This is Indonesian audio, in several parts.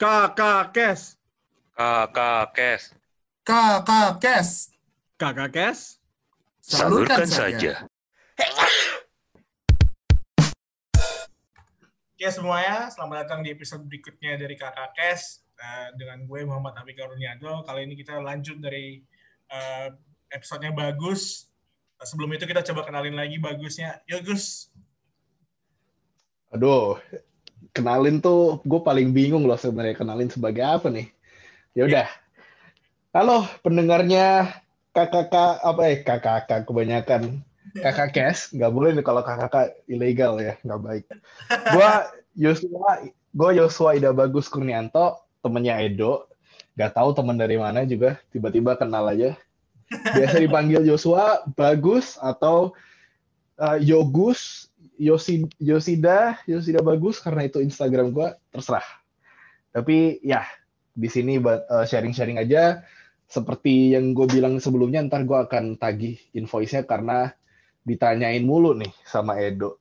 Kakak Kes. Kakak Kes. Kakak Kes. Kakak Kes. Salurkan saja. Oke semuanya, selamat datang di episode berikutnya dari Kakak Kes uh, dengan gue Muhammad Abi Karuniado. Kali ini kita lanjut dari uh, episodenya bagus. Uh, sebelum itu kita coba kenalin lagi bagusnya. Yo Gus. Aduh, kenalin tuh gue paling bingung loh sebenarnya kenalin sebagai apa nih. Ya udah. Halo pendengarnya kakak apa eh kakak kebanyakan kakak kes nggak boleh nih kalau kakak ilegal ya nggak baik. Gua Yosua gue Yosua Ida Bagus Kurnianto temennya Edo nggak tahu teman dari mana juga tiba-tiba kenal aja. Biasa dipanggil Yosua Bagus atau uh, Yogus Yosi, Yosida, Yosida bagus karena itu Instagram gue terserah. Tapi ya di sini uh, sharing-sharing aja. Seperti yang gue bilang sebelumnya, ntar gue akan tagih invoice-nya karena ditanyain mulu nih sama Edo.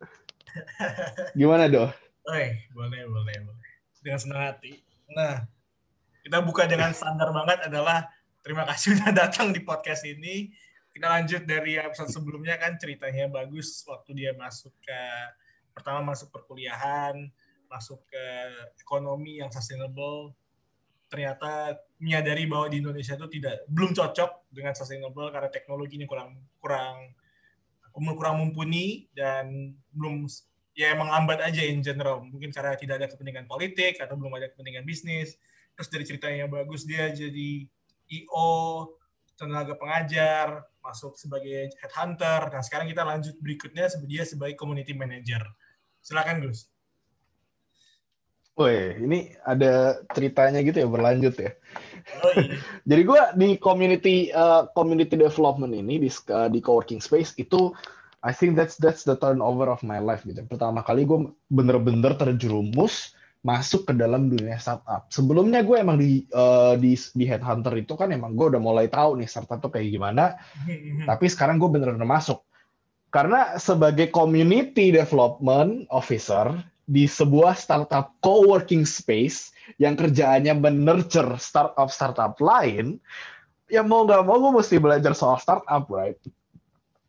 Gimana Do? Oi, boleh, boleh, boleh. Dengan senang hati. Nah, kita buka dengan standar banget adalah terima kasih sudah datang di podcast ini kita lanjut dari episode sebelumnya kan ceritanya bagus waktu dia masuk ke pertama masuk perkuliahan, masuk ke ekonomi yang sustainable, ternyata menyadari bahwa di Indonesia itu tidak belum cocok dengan sustainable karena teknologinya kurang kurang kurang mumpuni dan belum ya emang lambat aja in general. Mungkin karena tidak ada kepentingan politik atau belum ada kepentingan bisnis. Terus dari ceritanya bagus dia jadi IO tenaga pengajar masuk sebagai headhunter. Nah, sekarang kita lanjut berikutnya dia sebagai community manager. Silakan, Gus. Woi, ini ada ceritanya gitu ya berlanjut ya. Oh, iya. Jadi gue di community uh, community development ini di uh, di coworking space itu I think that's that's the turnover of my life gitu. Pertama kali gue bener-bener terjerumus masuk ke dalam dunia startup. Sebelumnya gue emang di uh, di di headhunter itu kan emang gue udah mulai tahu nih startup tuh kayak gimana. Tapi sekarang gue bener-bener masuk. Karena sebagai community development officer di sebuah startup co-working space yang kerjaannya menurture startup-startup lain, ya mau nggak mau gue mesti belajar soal startup, right?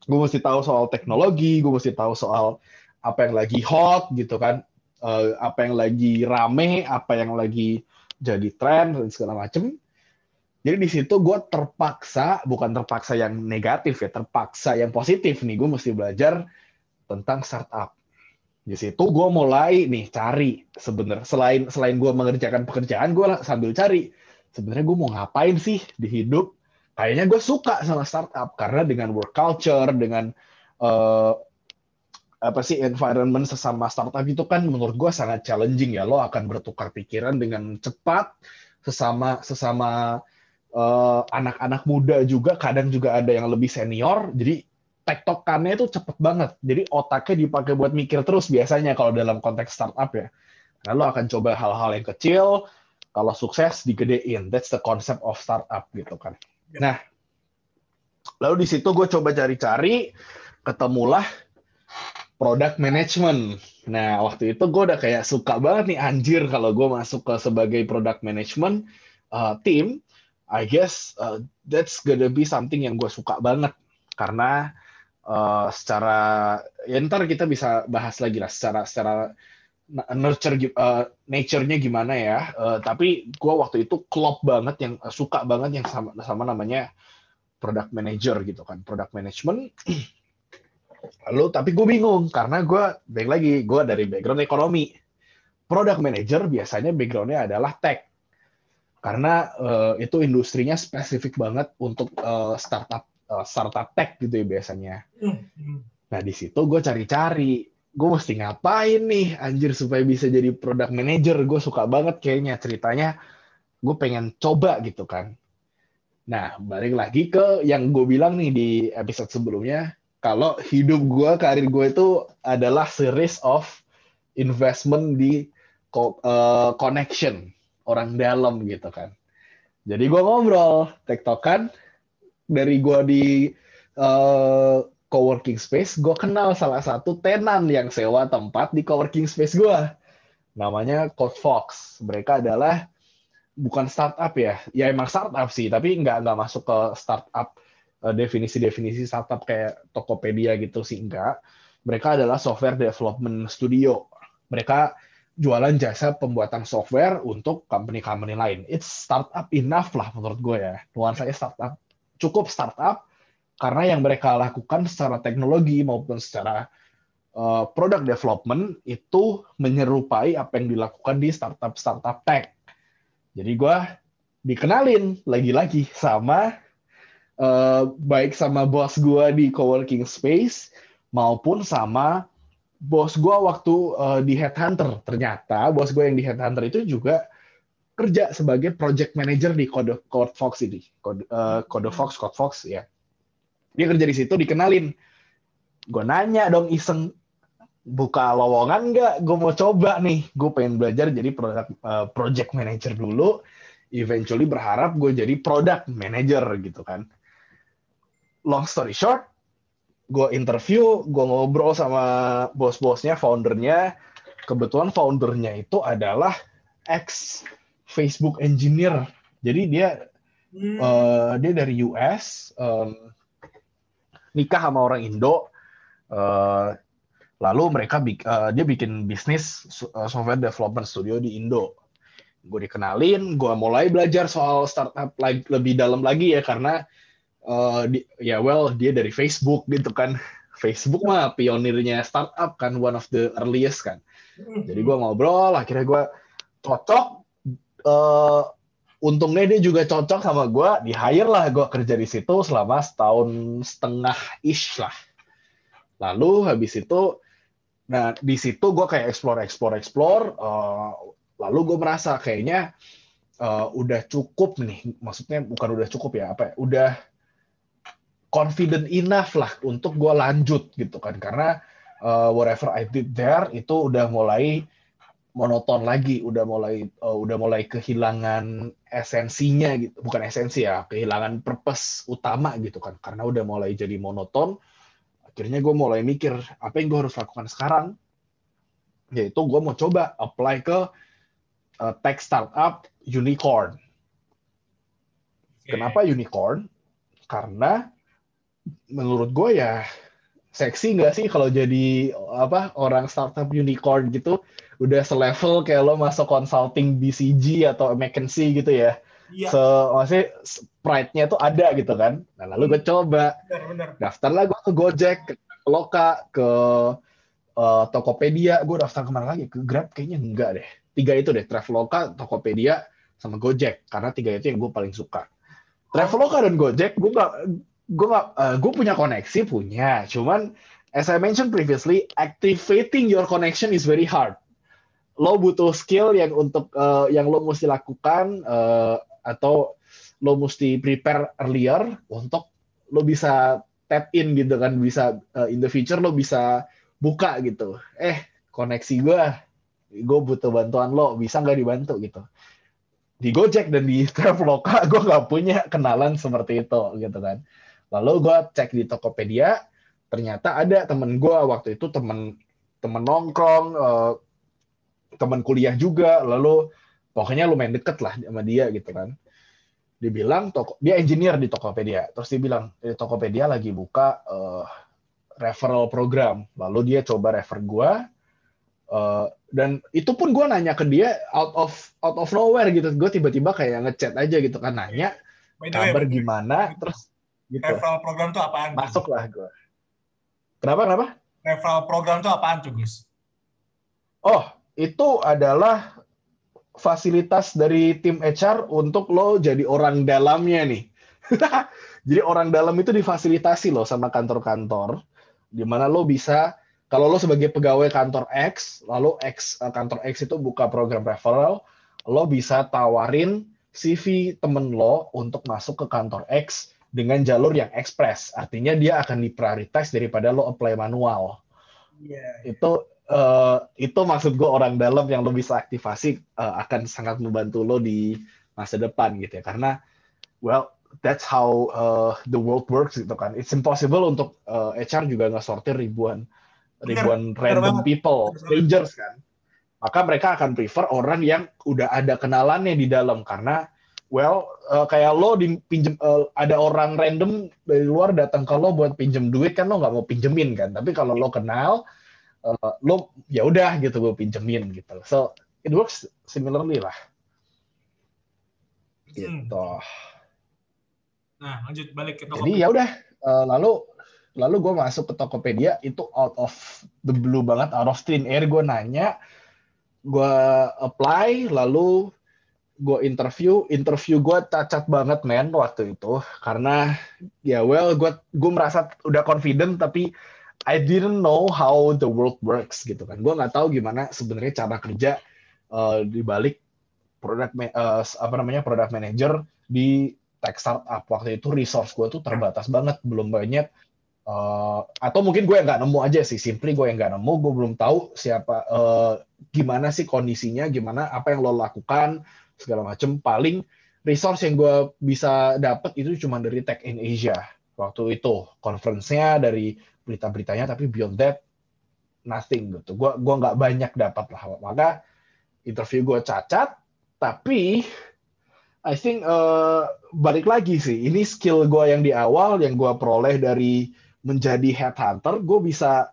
Gue mesti tahu soal teknologi, gue mesti tahu soal apa yang lagi hot gitu kan uh, apa yang lagi rame, apa yang lagi jadi tren dan segala macem. Jadi di situ gue terpaksa, bukan terpaksa yang negatif ya, terpaksa yang positif nih. Gue mesti belajar tentang startup. Di situ gue mulai nih cari sebenarnya selain selain gue mengerjakan pekerjaan, gue sambil cari sebenarnya gue mau ngapain sih di hidup. Kayaknya gue suka sama startup karena dengan work culture, dengan uh, apa sih environment sesama startup itu kan menurut gue sangat challenging ya. Lo akan bertukar pikiran dengan cepat sesama sesama uh, anak-anak muda juga kadang juga ada yang lebih senior. Jadi tektokannya itu cepet banget. Jadi otaknya dipakai buat mikir terus biasanya kalau dalam konteks startup ya. Nah lo akan coba hal-hal yang kecil kalau sukses digedein. That's the concept of startup gitu kan. Nah lalu di situ gue coba cari-cari ketemulah product management. Nah, waktu itu gue udah kayak suka banget nih anjir kalau gue masuk ke sebagai product management uh, team. I guess uh, that's gonna be something yang gue suka banget karena uh, secara ya ntar kita bisa bahas lagi lah secara secara nurture uh, nature-nya gimana ya. Uh, tapi gue waktu itu klop banget yang suka banget yang sama sama namanya product manager gitu kan, product management. Lalu tapi gue bingung karena gue baik lagi gue dari background ekonomi. Product manager biasanya backgroundnya adalah tech. Karena uh, itu industrinya spesifik banget untuk uh, startup uh, startup tech gitu ya biasanya. Nah di situ gue cari-cari gue mesti ngapain nih anjir supaya bisa jadi product manager? Gue suka banget kayaknya ceritanya. Gue pengen coba gitu kan. Nah balik lagi ke yang gue bilang nih di episode sebelumnya kalau hidup gue, karir gue itu adalah series of investment di uh, connection orang dalam gitu kan. Jadi gue ngobrol, tektokan dari gue di uh, coworking space, gue kenal salah satu tenan yang sewa tempat di coworking space gue. Namanya Code Fox. Mereka adalah bukan startup ya, ya emang startup sih, tapi nggak nggak masuk ke startup definisi-definisi startup kayak Tokopedia gitu sih enggak. Mereka adalah software development studio. Mereka jualan jasa pembuatan software untuk company-company lain. It's startup enough lah menurut gue ya. Nuansanya startup. Cukup startup karena yang mereka lakukan secara teknologi maupun secara uh, product development itu menyerupai apa yang dilakukan di startup-startup tech. Jadi gue dikenalin lagi-lagi sama uh, baik sama bos gue di coworking space maupun sama bos gue waktu uh, di headhunter. Ternyata bos gue yang di headhunter itu juga kerja sebagai project manager di Code, Code Fox ini, Code, uh, Code Fox, Code Fox ya. Dia kerja di situ dikenalin. Gue nanya dong iseng, buka lowongan nggak? Gue mau coba nih. Gue pengen belajar jadi product, uh, project manager dulu. Eventually berharap gue jadi product manager gitu kan. Long story short, gue interview, gue ngobrol sama bos-bosnya, foundernya. Kebetulan foundernya itu adalah ex Facebook engineer. Jadi dia hmm. uh, dia dari US, um, nikah sama orang Indo. Uh, lalu mereka uh, dia bikin bisnis software development studio di Indo gue dikenalin gue mulai belajar soal startup lagi, lebih dalam lagi ya karena uh, di, ya well dia dari Facebook gitu kan Facebook mah pionirnya startup kan one of the earliest kan jadi gue ngobrol akhirnya gue cocok uh, untungnya dia juga cocok sama gue di hire lah gue kerja di situ selama setahun setengah ish lah lalu habis itu Nah, di situ gue kayak explore, explore, explore. Uh, lalu gue merasa kayaknya uh, udah cukup nih. Maksudnya bukan udah cukup ya, apa ya? Udah confident enough lah untuk gue lanjut gitu kan. Karena uh, whatever I did there itu udah mulai monoton lagi, udah mulai uh, udah mulai kehilangan esensinya gitu. Bukan esensi ya, kehilangan purpose utama gitu kan. Karena udah mulai jadi monoton akhirnya gue mulai mikir apa yang gue harus lakukan sekarang yaitu gue mau coba apply ke uh, tech startup unicorn kenapa unicorn karena menurut gue ya seksi nggak sih kalau jadi apa orang startup unicorn gitu udah selevel kayak lo masuk consulting BCG atau McKinsey gitu ya Iya. So, maksudnya pride-nya tuh ada gitu kan. Nah, lalu gue coba. Daftar lah gue ke Gojek, ke Loka, ke uh, Tokopedia. Gue daftar ke mana lagi? Ke Grab kayaknya enggak deh. Tiga itu deh, Traveloka, Tokopedia, sama Gojek. Karena tiga itu yang gue paling suka. Traveloka dan Gojek, gue gak, gue uh, gue punya koneksi punya. Cuman, as I mentioned previously, activating your connection is very hard. Lo butuh skill yang untuk uh, yang lo mesti lakukan uh, atau lo mesti prepare earlier untuk lo bisa tap in gitu kan bisa uh, in the future lo bisa buka gitu. Eh koneksi gue gue butuh bantuan lo bisa nggak dibantu gitu? Di Gojek dan di Traveloka gue nggak punya kenalan seperti itu gitu kan lalu gue cek di Tokopedia ternyata ada temen gue waktu itu temen temen nongkrong uh, teman kuliah juga lalu pokoknya lumayan deket lah sama dia gitu kan. Dia bilang toko dia engineer di Tokopedia terus dia bilang di Tokopedia lagi buka uh, referral program. Lalu dia coba refer gue uh, dan itu pun gue nanya ke dia out of out of nowhere gitu. Gue tiba-tiba kayak ngechat aja gitu kan nanya kabar gimana terus gitu. Referral program tuh apaan masuk lah gue kenapa kenapa? Referral program tuh apaan tuh Gus? Oh itu adalah fasilitas dari tim HR untuk lo jadi orang dalamnya nih. jadi orang dalam itu difasilitasi lo sama kantor-kantor, di mana lo bisa kalau lo sebagai pegawai kantor X, lalu X eh, kantor X itu buka program referral, lo bisa tawarin CV temen lo untuk masuk ke kantor X dengan jalur yang ekspres. Artinya dia akan diprioritas daripada lo apply manual. Yeah. Itu uh, itu maksud gue orang dalam yang lo bisa aktivasi uh, akan sangat membantu lo di masa depan gitu ya karena well that's how uh, the world works gitu kan it's impossible untuk uh, HR juga nggak sortir ribuan ribuan bener, random bener people strangers kan maka mereka akan prefer orang yang udah ada kenalannya di dalam karena well uh, kayak lo dipinjem uh, ada orang random dari luar datang ke lo buat pinjem duit kan lo nggak mau pinjemin kan? Tapi kalau lo kenal uh, lo ya udah gitu gue pinjemin gitu. So it works similarly lah. Hmm. gitu. Nah, lanjut balik ke jadi ya udah uh, lalu lalu gue masuk ke Tokopedia itu out of the blue banget out of thin air gue nanya gue apply lalu gue interview interview gue cacat banget men waktu itu. Karena ya well gue gue merasa udah confident tapi I didn't know how the world works gitu kan. Gue nggak tahu gimana sebenarnya cara kerja uh, di balik produk uh, apa namanya product manager di tech startup. Waktu itu resource gue tuh terbatas banget belum banyak uh, atau mungkin gue yang nggak nemu aja sih. Simply gue yang nggak nemu gue belum tahu siapa uh, gimana sih kondisinya gimana apa yang lo lakukan segala macem. Paling resource yang gue bisa dapat itu cuma dari Tech in Asia. Waktu itu conference-nya dari berita-beritanya tapi beyond that nothing gitu. Gue gua nggak banyak dapat lah. Maka interview gue cacat tapi I think uh, balik lagi sih ini skill gue yang di awal yang gue peroleh dari menjadi headhunter gue bisa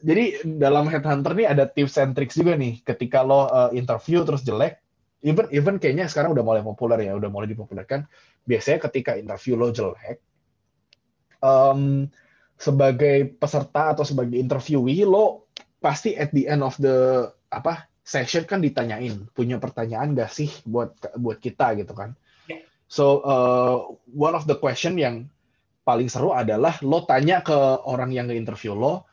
jadi dalam headhunter nih ada tips and tricks juga nih. Ketika lo uh, interview terus jelek even even kayaknya sekarang udah mulai populer ya udah mulai dipopulerkan. Biasanya ketika interview lo jelek um, sebagai peserta atau sebagai interviewee lo pasti at the end of the apa session kan ditanyain punya pertanyaan gak sih buat buat kita gitu kan. Ya. so uh, one of the question yang paling seru adalah lo tanya ke orang yang nge-interview lo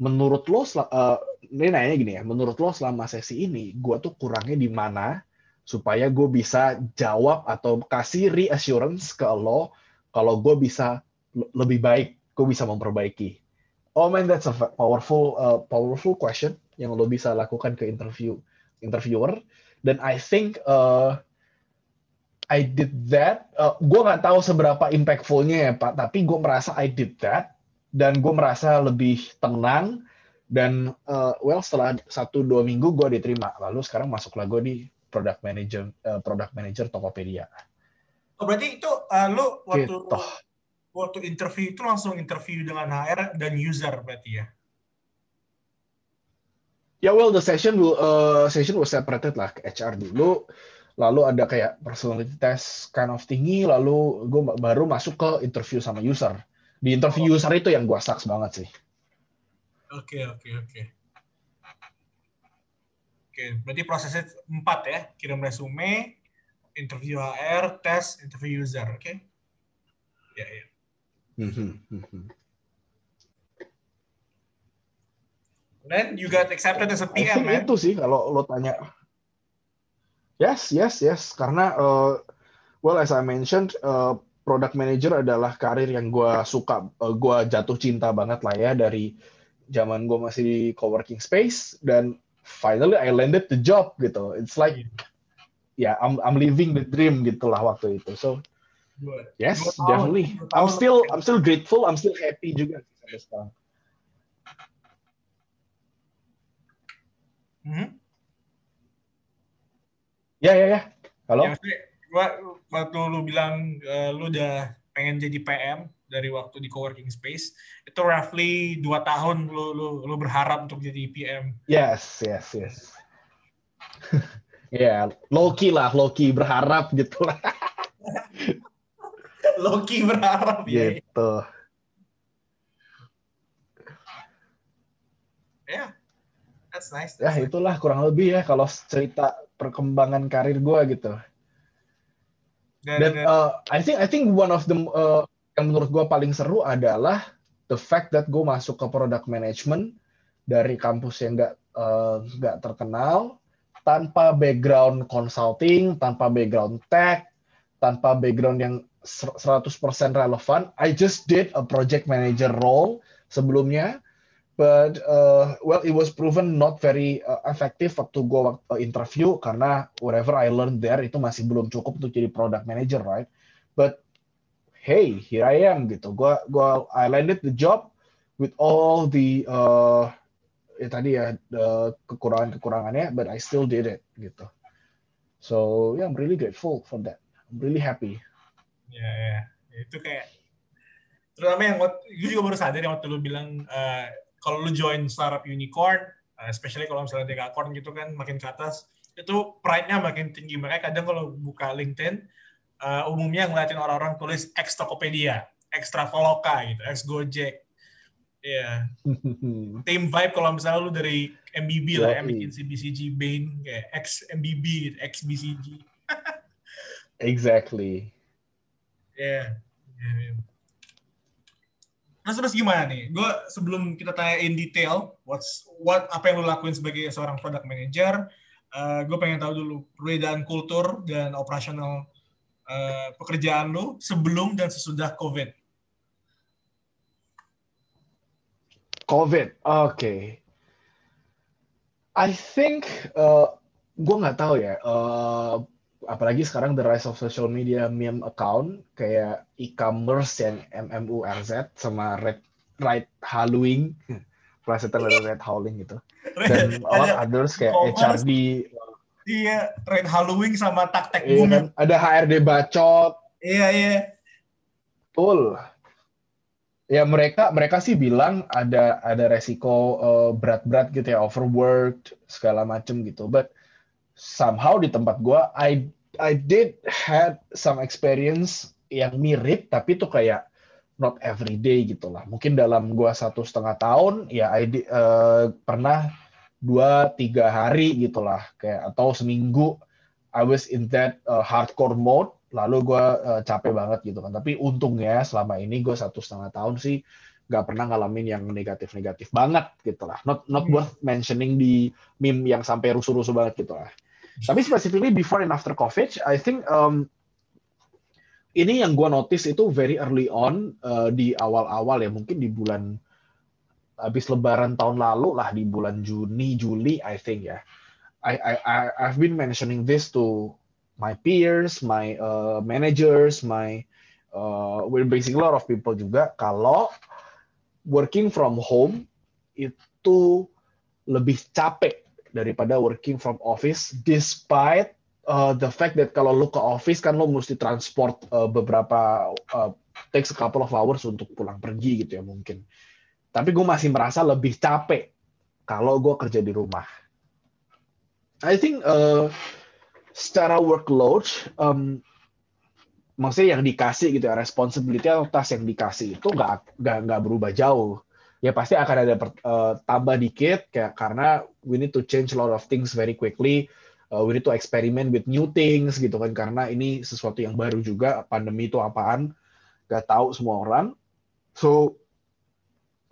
menurut lo uh, ini nanya gini ya menurut lo selama sesi ini gue tuh kurangnya di mana supaya gue bisa jawab atau kasih reassurance ke lo kalau gue bisa lebih baik gue bisa memperbaiki. Oh man that's a powerful uh, powerful question yang lo bisa lakukan ke interview interviewer. Dan I think uh, I did that uh, gue nggak tahu seberapa impactfulnya ya pak tapi gue merasa I did that dan gue merasa lebih tenang dan uh, well setelah satu dua minggu gue diterima. Lalu sekarang masuklah gue di product manager uh, product manager Tokopedia Oh, berarti itu uh, lu waktu Gitu. waktu interview itu langsung interview dengan HR dan user berarti ya? Ya well the session will uh, session was separated lah ke HR dulu, lalu ada kayak personality test kind of tinggi, lalu gue baru masuk ke interview sama user. Di interview user itu yang gue sucks banget sih. Oke oke oke. Oke, berarti prosesnya empat ya, kirim resume, interview HR, tes, interview user, oke? Ya ya. Then you got accepted as a PM, man. itu sih kalau lo tanya. Yes, yes, yes. Karena uh, well as I mentioned, uh, product manager adalah karir yang gue suka, uh, gue jatuh cinta banget lah ya dari zaman gue masih di coworking space dan finally I landed the job gitu. It's like ya yeah, I'm I'm living the dream gitulah waktu itu. So Good. yes, definitely. I'm still I'm still grateful. I'm still happy juga sampai sekarang. Mhm. Ya ya ya. Halo. Ya, maksudnya, gua waktu lu bilang eh, lu udah pengen jadi PM dari waktu di coworking space, itu roughly dua tahun lu lu lu berharap untuk jadi PM. Yes, yes, yes. Ya, Loki lah, Loki berharap gitu lah. Loki berharap ya. Gitu. Ya. That's nice. Ya, That's nice. itulah kurang lebih ya kalau cerita perkembangan karir gua gitu. Dan- uh, I think I think one of the uh, yang menurut gua paling seru adalah the fact that gue masuk ke product management dari kampus yang nggak uh, nggak terkenal tanpa background consulting, tanpa background tech, tanpa background yang ser- 100% relevan. I just did a project manager role sebelumnya, but uh, well it was proven not very uh, effective waktu gue waktu interview karena whatever I learned there itu masih belum cukup untuk jadi product manager, right? But hey, here I am gitu. Gua gua I landed the job with all the uh, ya tadi ya uh, kekurangan-kekurangannya, but I still did it gitu. So yeah, I'm really grateful for that. I'm really happy. Ya, ya. itu kayak terutama yang gue juga baru sadar yang waktu lu bilang uh, kalau lu join startup unicorn, uh, especially kalau misalnya decacorn gitu kan makin ke atas, itu pride-nya makin tinggi. Makanya kadang kalau buka LinkedIn, uh, umumnya ngeliatin orang-orang tulis X Tokopedia, X Traveloka gitu, X Gojek. Iya. Yeah. Team vibe kalau misalnya lu dari MBB lah ya, McKinsey BCG Bain kayak X MBB gitu, X BCG. exactly. Ya. Yeah. yeah. Nah terus gimana nih? Gue sebelum kita tanya in detail, what's what apa yang lo lakuin sebagai seorang product manager, uh, eh, gue pengen tahu dulu perbedaan kultur dan operasional uh, pekerjaan lo sebelum dan sesudah COVID. COVID, oke. Okay. I think uh, gue nggak tahu ya. Uh, apalagi sekarang the rise of social media meme account kayak e-commerce yang MMURZ sama Red Right Halloween Plesetan ada Red Howling gitu dan orang others kayak HRD iya Red Halloween sama Tak Tek iya, kan? ada HRD bacot. Iya iya. Betul. Ya mereka mereka sih bilang ada ada resiko uh, berat-berat gitu ya overworked segala macem gitu. But somehow di tempat gue I I did had some experience yang mirip tapi itu kayak not every day gitu lah. Mungkin dalam gua satu setengah tahun ya I did, uh, pernah dua tiga hari gitulah kayak atau seminggu I was in that uh, hardcore mode lalu gue uh, capek banget gitu kan. Tapi untungnya selama ini gue satu setengah tahun sih nggak pernah ngalamin yang negatif-negatif banget gitu lah not not hmm. worth mentioning di meme yang sampai rusuh-rusuh banget gitu lah tapi specifically before and after COVID, I think um, ini yang gue notice itu very early on uh, di awal-awal ya mungkin di bulan habis Lebaran tahun lalu lah di bulan Juni Juli I think ya. I I I've been mentioning this to my peers, my uh, managers, my uh, we're basically a lot of people juga kalau working from home itu lebih capek daripada working from office despite uh, the fact that kalau lu ke office kan lu mesti transport uh, beberapa uh, takes a couple of hours untuk pulang pergi gitu ya mungkin. Tapi gue masih merasa lebih capek kalau gue kerja di rumah. I think uh, secara workload, um, maksudnya yang dikasih gitu ya, responsibility atau task yang dikasih itu nggak nggak berubah jauh. Ya pasti akan ada uh, tambah dikit kayak karena we need to change a lot of things very quickly. Uh, we need to experiment with new things gitu kan karena ini sesuatu yang baru juga pandemi itu apaan gak tahu semua orang. So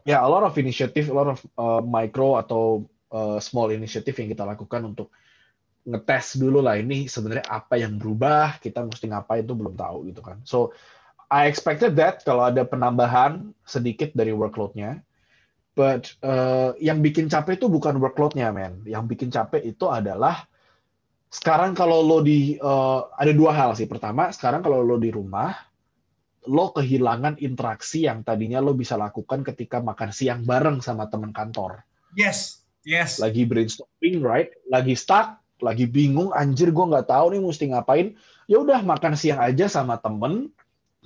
ya yeah, a lot of initiative a lot of uh, micro atau uh, small initiative yang kita lakukan untuk ngetes dulu lah ini sebenarnya apa yang berubah kita mesti ngapain itu belum tahu gitu kan so I expected that kalau ada penambahan sedikit dari workloadnya But uh, yang bikin capek itu bukan workloadnya, men. Yang bikin capek itu adalah sekarang kalau lo di uh, ada dua hal sih. Pertama, sekarang kalau lo di rumah, lo kehilangan interaksi yang tadinya lo bisa lakukan ketika makan siang bareng sama teman kantor. Yes, yes. Lagi brainstorming, right? Lagi stuck, lagi bingung, anjir gue nggak tahu nih mesti ngapain. Ya udah makan siang aja sama temen,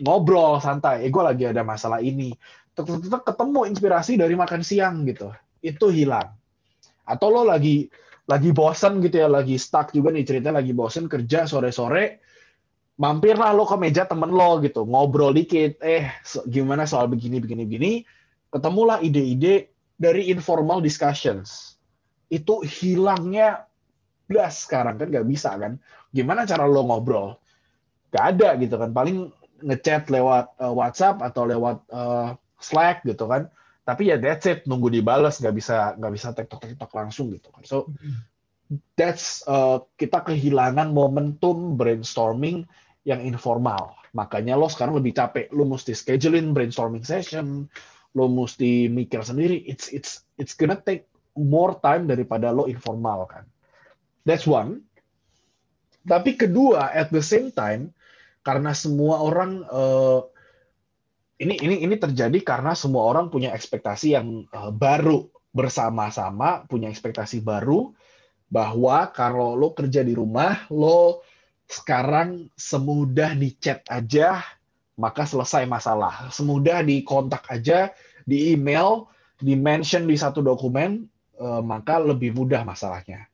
ngobrol santai. Eh gue lagi ada masalah ini tetap ketemu inspirasi dari makan siang gitu itu hilang atau lo lagi lagi bosen gitu ya lagi stuck juga nih cerita lagi bosen kerja sore-sore mampirlah lo ke meja temen lo gitu ngobrol dikit eh so, gimana soal begini begini begini. Ketemulah ide-ide dari informal discussions. Itu hilangnya blas sekarang kan nggak bisa kan? Gimana cara lo ngobrol? Gak ada gitu kan. Paling ngechat lewat uh, WhatsApp atau lewat uh, Slack gitu kan. Tapi ya that's it nunggu dibalas nggak bisa nggak bisa tektok tektok langsung gitu kan. So that's uh, kita kehilangan momentum brainstorming yang informal. Makanya lo sekarang lebih capek. Lo mesti schedulein brainstorming session. Lo mesti mikir sendiri. It's it's it's gonna take more time daripada lo informal kan? That's one. Tapi kedua at the same time karena semua orang uh, ini ini ini terjadi karena semua orang punya ekspektasi yang uh, baru bersama-sama punya ekspektasi baru bahwa kalau lo kerja di rumah, lo sekarang semudah di chat aja, maka selesai masalah. Semudah di kontak aja, di email, di mention di satu dokumen, eh, maka lebih mudah masalahnya.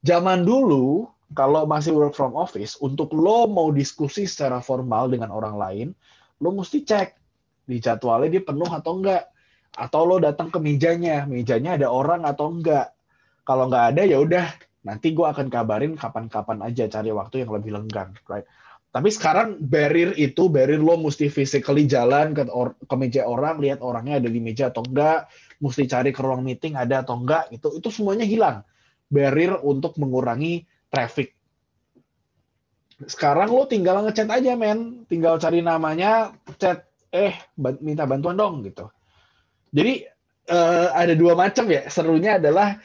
Zaman dulu, kalau masih work from office, untuk lo mau diskusi secara formal dengan orang lain, lo mesti cek di jadwalnya dia penuh atau enggak. Atau lo datang ke mejanya, mejanya ada orang atau enggak. Kalau nggak ada ya udah nanti gue akan kabarin kapan-kapan aja cari waktu yang lebih lenggang, right? Tapi sekarang barrier itu, barrier lo mesti physically jalan ke, or, ke meja orang, lihat orangnya ada di meja atau enggak, mesti cari ke ruang meeting ada atau enggak, itu itu semuanya hilang. Barrier untuk mengurangi traffic. Sekarang lo tinggal ngechat aja, men. Tinggal cari namanya, chat, eh, minta bantuan dong, gitu. Jadi, uh, ada dua macam ya. Serunya adalah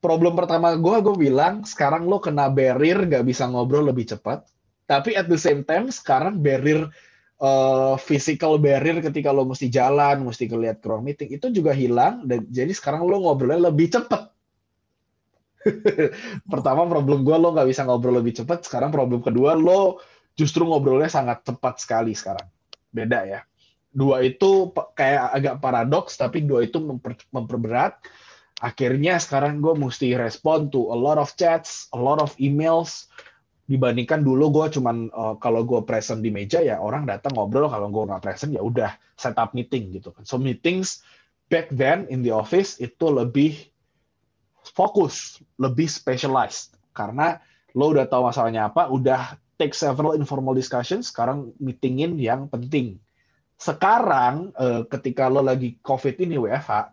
problem pertama gue, gue bilang sekarang lo kena barrier gak bisa ngobrol lebih cepat. Tapi at the same time sekarang barrier uh, physical barrier ketika lo mesti jalan, mesti ngeliat ruang meeting itu juga hilang dan jadi sekarang lo ngobrolnya lebih cepat. Pertama problem gue lo nggak bisa ngobrol lebih cepat. Sekarang problem kedua lo justru ngobrolnya sangat cepat sekali sekarang. Beda ya. Dua itu kayak agak paradoks tapi dua itu memper, memperberat akhirnya sekarang gue mesti respon to a lot of chats, a lot of emails, dibandingkan dulu gue cuman uh, kalau gue present di meja ya orang datang ngobrol kalau gue nggak present ya udah set up meeting gitu kan. So meetings back then in the office itu lebih fokus lebih specialized. Karena lo udah tahu masalahnya apa udah take several informal discussions sekarang meetingin yang penting. Sekarang uh, ketika lo lagi covid ini WFH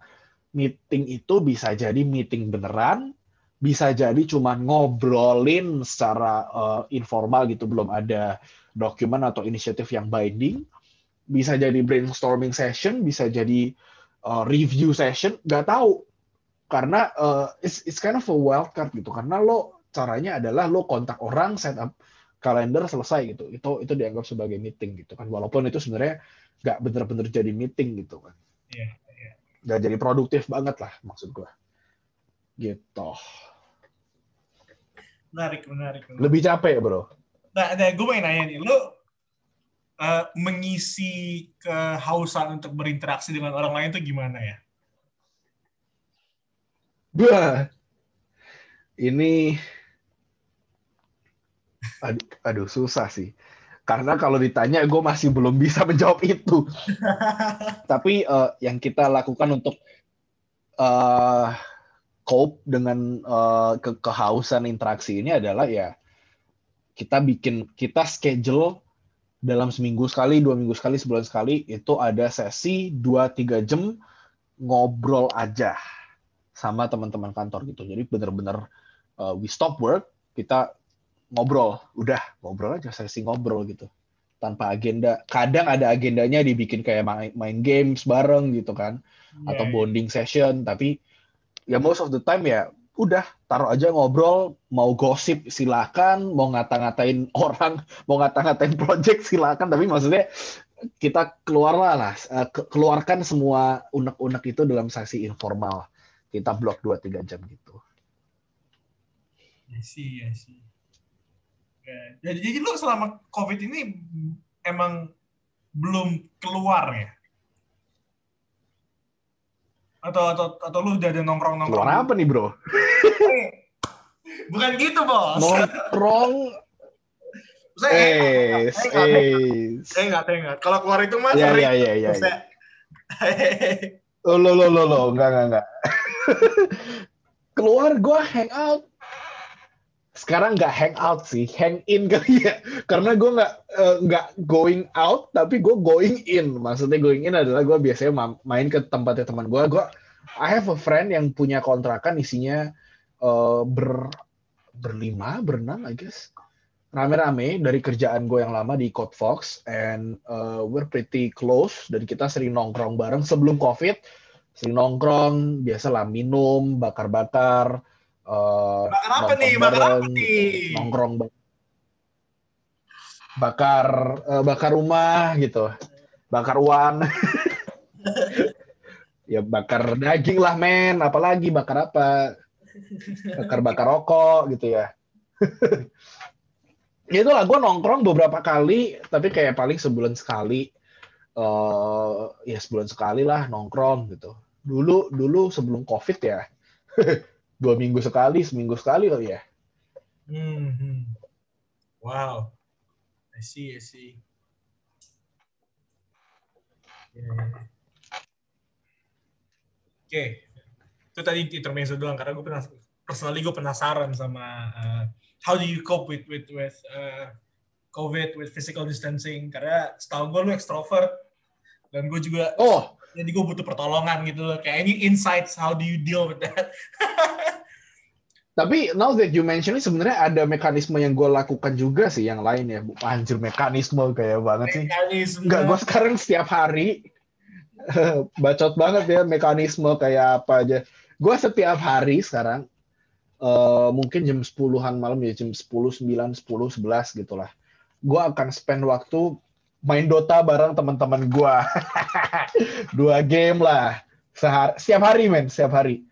meeting itu bisa jadi meeting beneran, bisa jadi cuma ngobrolin secara uh, informal gitu, belum ada dokumen atau inisiatif yang binding, bisa jadi brainstorming session, bisa jadi uh, review session, nggak tahu. Karena uh, it's, it's kind of a wild card gitu, karena lo caranya adalah lo kontak orang, set up kalender selesai gitu. Itu itu dianggap sebagai meeting gitu kan. Walaupun itu sebenarnya nggak bener-bener jadi meeting gitu kan. Yeah nggak jadi produktif banget lah maksud gue gitu. Menarik menarik, menarik. lebih capek bro. Nah, nah gue mau nanya nih. Lu uh, mengisi kehausan untuk berinteraksi dengan orang lain itu gimana ya? Bah, ini aduh, aduh susah sih karena kalau ditanya gue masih belum bisa menjawab itu. Tapi uh, yang kita lakukan untuk uh, cope dengan uh, ke kehausan interaksi ini adalah ya kita bikin kita schedule dalam seminggu sekali, dua minggu sekali, sebulan sekali itu ada sesi dua tiga jam ngobrol aja sama teman-teman kantor gitu. Jadi benar-benar uh, we stop work, kita ngobrol, udah ngobrol aja sesi ngobrol gitu tanpa agenda. Kadang ada agendanya dibikin kayak main, main games bareng gitu kan, yeah. atau iya. bonding session. Tapi ya most of the time ya udah taruh aja ngobrol, mau gosip silakan, mau ngata-ngatain orang, mau ngata-ngatain project silakan. Tapi maksudnya kita keluarlah lah, eh, keluarkan semua unek-unek itu dalam sesi informal. Kita blok 2-3 jam gitu. Ya sih, ya sih. Jadi, jadi lu selama COVID ini emang belum keluar ya? Atau atau atau lu udah ada nongkrong nongkrong? Keluar apa nih bro? Bukan gitu bos. Nongkrong. saya eh, saya nggak, saya nggak. Kalau keluar itu mas, ya, ya, ya, ya, ya. Oh, lo, lo, lo, lo, enggak, enggak, enggak. keluar gue hangout sekarang nggak hang out sih, hang in kali ya. Karena gue nggak uh, nggak going out, tapi gue going in. Maksudnya going in adalah gue biasanya main ke tempatnya teman gue. Gue I have a friend yang punya kontrakan isinya uh, ber berlima, berenam, I guess. Rame-rame dari kerjaan gue yang lama di Code Fox, and uh, we're pretty close. Dan kita sering nongkrong bareng sebelum COVID. Sering nongkrong, biasalah minum, bakar-bakar uh, bakar apa nih bakar apa nih nongkrong bakar uh, bakar rumah gitu bakar uang Ya bakar daging lah men, apalagi bakar apa? Bakar-bakar rokok gitu ya. ya itulah gue nongkrong beberapa kali, tapi kayak paling sebulan sekali. Uh, ya sebulan sekali lah nongkrong gitu. Dulu dulu sebelum covid ya, dua minggu sekali, seminggu sekali kali ya. Hmm. hmm. Wow. I see, I see. Yeah. Oke, itu tadi intermezzo doang karena gue pernah personally gue penasaran sama uh, how do you cope with with with uh, COVID with physical distancing karena setahu gue lu extrovert dan gue juga oh jadi gue butuh pertolongan gitu loh kayak any insights how do you deal with that Tapi now that you mention ini sebenarnya ada mekanisme yang gue lakukan juga sih yang lain ya. Anjir mekanisme kayak banget sih. Mekanisme. Enggak, gue sekarang setiap hari bacot banget ya mekanisme kayak apa aja. Gue setiap hari sekarang uh, mungkin jam 10-an malam ya jam 10, 9, 10, 11 gitu lah. Gue akan spend waktu main Dota bareng teman-teman gue. Dua game lah. Sehari, setiap hari men, setiap hari.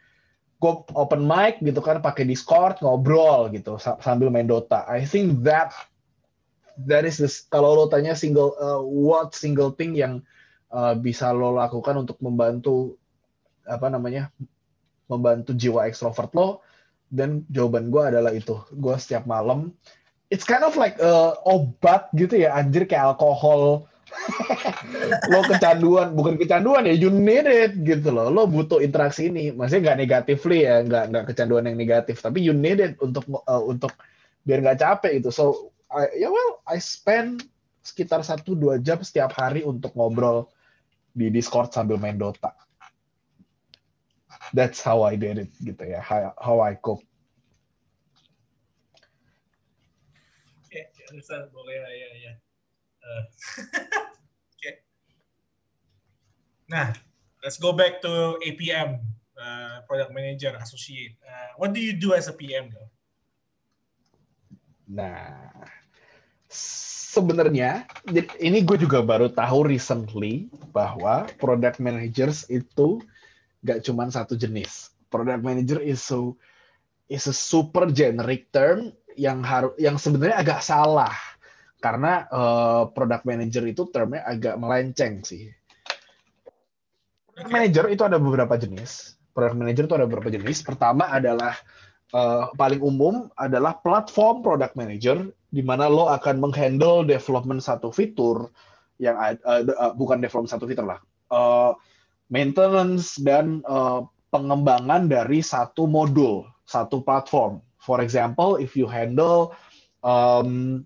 Gue open mic gitu kan, pakai Discord, ngobrol gitu sambil main Dota. I think that that is kalau lo tanya single uh, what single thing yang uh, bisa lo lakukan untuk membantu apa namanya membantu jiwa ekstrovert lo dan jawaban gue adalah itu gue setiap malam it's kind of like uh, obat gitu ya anjir kayak alkohol lo kecanduan bukan kecanduan ya you need it gitu loh lo butuh interaksi ini maksudnya nggak negatifly ya nggak nggak kecanduan yang negatif tapi you need it untuk uh, untuk biar nggak capek gitu so I, yeah, well I spend sekitar satu dua jam setiap hari untuk ngobrol di Discord sambil main Dota. That's how I did it gitu ya, how, how I cope. Okay, boleh ya, ya. ya. Uh. okay. Nah, let's go back to APM, uh, Product Manager Associate. Uh, what do you do as a PM though? Nah, sebenarnya ini gue juga baru tahu recently bahwa product managers itu gak cuma satu jenis. Product manager is so is a super generic term yang harus yang sebenarnya agak salah karena uh, product manager itu termnya agak melenceng sih. Product manager itu ada beberapa jenis. Product manager itu ada beberapa jenis. Pertama adalah uh, paling umum adalah platform product manager di mana lo akan menghandle development satu fitur yang uh, uh, bukan development satu fitur lah, uh, maintenance dan uh, pengembangan dari satu modul, satu platform. For example, if you handle, um,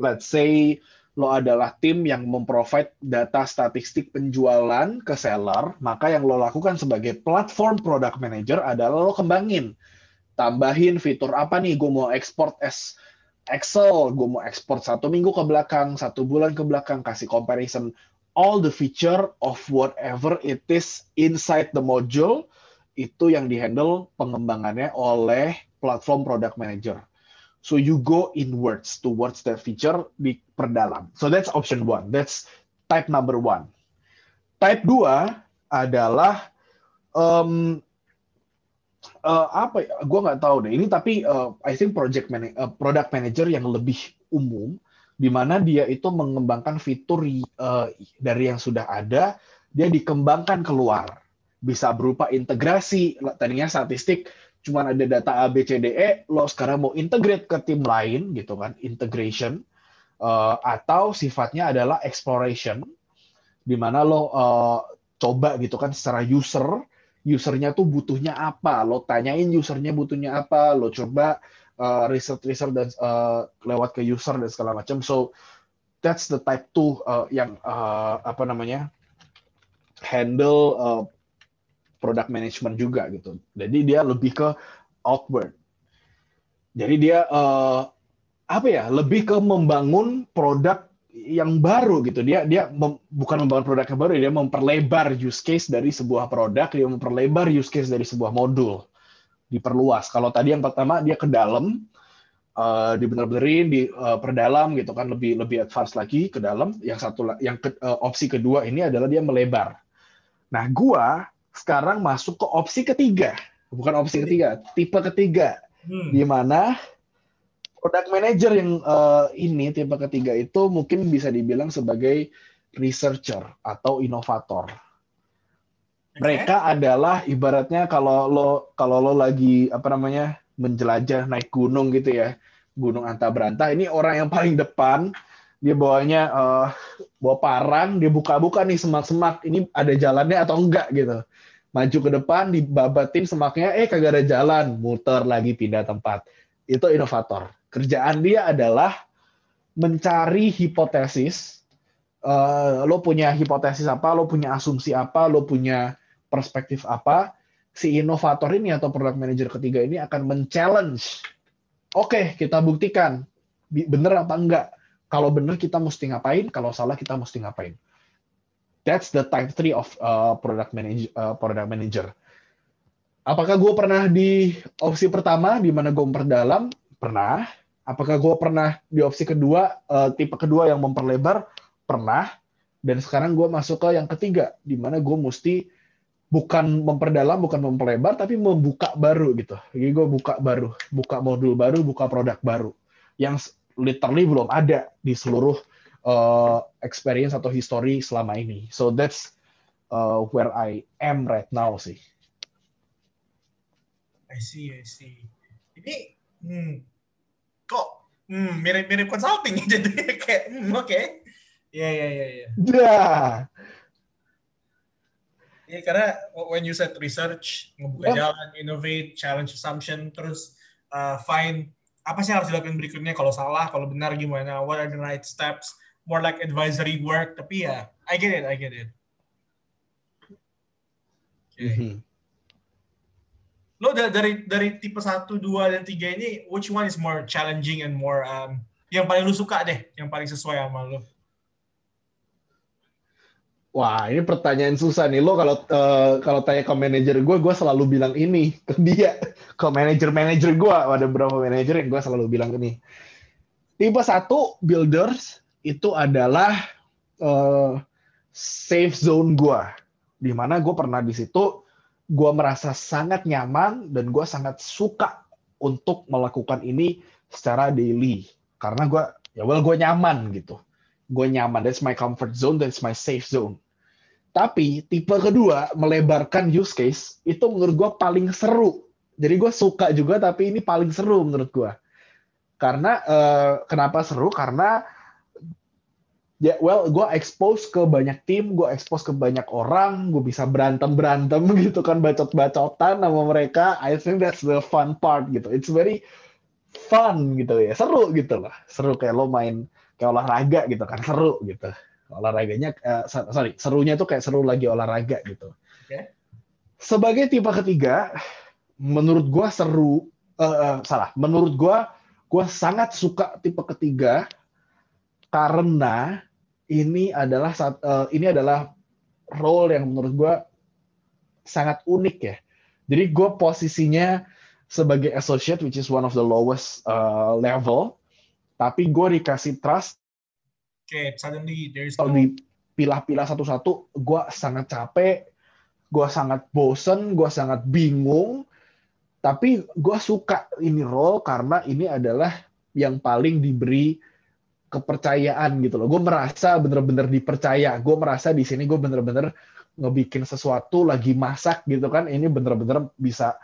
let's say lo adalah tim yang memprovide data statistik penjualan ke seller, maka yang lo lakukan sebagai platform product manager adalah lo kembangin, tambahin fitur apa nih, gue mau export as Excel, gue mau ekspor satu minggu ke belakang, satu bulan ke belakang, kasih comparison all the feature of whatever it is inside the module itu yang dihandle pengembangannya oleh platform product manager. So you go inwards towards that feature di perdalam. So that's option one. That's type number one. Type dua adalah um, uh, apa ya? Gue nggak tahu deh. Ini tapi uh, I think project man uh, product manager yang lebih umum, di mana dia itu mengembangkan fitur uh, dari yang sudah ada, dia dikembangkan keluar. Bisa berupa integrasi. Tadinya statistik cuma ada data A, B, C, D, E, lo sekarang mau integrate ke tim lain gitu kan, integration. Uh, atau sifatnya adalah exploration, di mana lo uh, coba gitu kan secara user usernya tuh butuhnya apa, lo tanyain usernya butuhnya apa, lo coba uh, research research dan uh, lewat ke user dan segala macam. So that's the type two uh, yang uh, apa namanya handle uh, product management juga gitu. Jadi dia lebih ke outward. Jadi dia uh, apa ya lebih ke membangun produk yang baru gitu. Dia dia mem, bukan membangun produk yang baru dia memperlebar use case dari sebuah produk dia memperlebar use case dari sebuah modul. Diperluas. Kalau tadi yang pertama dia ke dalam uh, dibener-benerin di uh, perdalam gitu kan. Lebih lebih advance lagi ke dalam. Yang satu yang ke, uh, opsi kedua ini adalah dia melebar. Nah, gua sekarang masuk ke opsi ketiga, bukan opsi ketiga, tipe ketiga, Hmm. di mana product manager yang eh, ini tipe ketiga itu mungkin bisa dibilang sebagai researcher atau inovator. Oke. Mereka adalah ibaratnya kalau lo kalau lo lagi apa namanya menjelajah naik gunung gitu ya, gunung anta berantah. Ini orang yang paling depan, dia bawanya eh, bawa parang, dia buka-buka nih semak-semak. Ini ada jalannya atau enggak gitu. Maju ke depan, dibabatin semaknya, eh kagak ada jalan, muter lagi pindah tempat. Itu inovator. Kerjaan dia adalah mencari hipotesis. Eh, lo punya hipotesis apa, lo punya asumsi apa, lo punya perspektif apa, si inovator ini atau product manager ketiga ini akan men-challenge. Oke, kita buktikan. Bener apa enggak? Kalau bener kita mesti ngapain, kalau salah kita mesti ngapain. That's the type 3 of uh, product manager. Uh, product manager. Apakah gue pernah di opsi pertama, di mana gue memperdalam? Pernah. Apakah gue pernah di opsi kedua, uh, tipe kedua yang memperlebar? Pernah. Dan sekarang gue masuk ke yang ketiga, di mana gue mesti bukan memperdalam, bukan memperlebar, tapi membuka baru gitu. Jadi gue buka baru, buka modul baru, buka produk baru, yang literally belum ada di seluruh uh, experience atau history selama ini. So that's uh, where I am right now sih. I see, I see. Ini hmm, kok hmm, mirip-mirip consulting ya jadinya kayak hmm, oke. Iya, iya, iya, iya. Yeah. Iya, karena when you said research, ngebuka Yep. jalan, innovate, challenge assumption, terus uh, find apa sih yang harus dilakukan berikutnya kalau salah, kalau benar gimana, what are the right steps, more like advisory work, tapi ya, I get it, I get it. Oke. Mhm. Lo da- dari dari tipe 1, 2, dan 3 ini, which one is more challenging and more, um, yang paling lu suka deh, yang paling sesuai sama lu? Wah, ini pertanyaan susah nih. Lo kalau eh, kalau tanya ke manajer gue, gue selalu bilang ini ke dia, ke manajer-manajer gue. Ada beberapa manajer yang gue selalu bilang ini. Tipe satu builders itu adalah eh, safe zone gue, di mana gue pernah di situ, gue merasa sangat nyaman dan gue sangat suka untuk melakukan ini secara daily, karena gue ya well gue nyaman gitu gue nyaman. That's my comfort zone, that's my safe zone. Tapi tipe kedua melebarkan use case itu menurut gue paling seru. Jadi gue suka juga, tapi ini paling seru menurut gue. Karena eh, kenapa seru? Karena ya well gue expose ke banyak tim, gue expose ke banyak orang, gue bisa berantem berantem gitu kan bacot-bacotan sama mereka. I think that's the fun part gitu. It's very fun gitu ya, seru gitu lah. Seru kayak lo main kayak olahraga gitu kan seru gitu olahraganya so- sorry serunya tuh kayak seru lagi olahraga gitu Oke. sebagai tipe ketiga menurut gua seru eh, eh, salah menurut gua gua sangat suka tipe ketiga karena ini adalah sat- eh, ini adalah role yang menurut gua sangat unik ya. Jadi gua posisinya sebagai associate which is one of the lowest uh, level tapi gue dikasih trust. Oke, suddenly there's no, dipilah-pilah satu-satu gue sangat capek gue sangat bosen gue sangat bingung. Tapi gue suka ini role karena ini adalah yang paling diberi kepercayaan gitu loh. Gue merasa bener-bener dipercaya. Gue merasa di sini gue bener-bener ngebikin sesuatu lagi masak gitu kan. Ini bener-bener bisa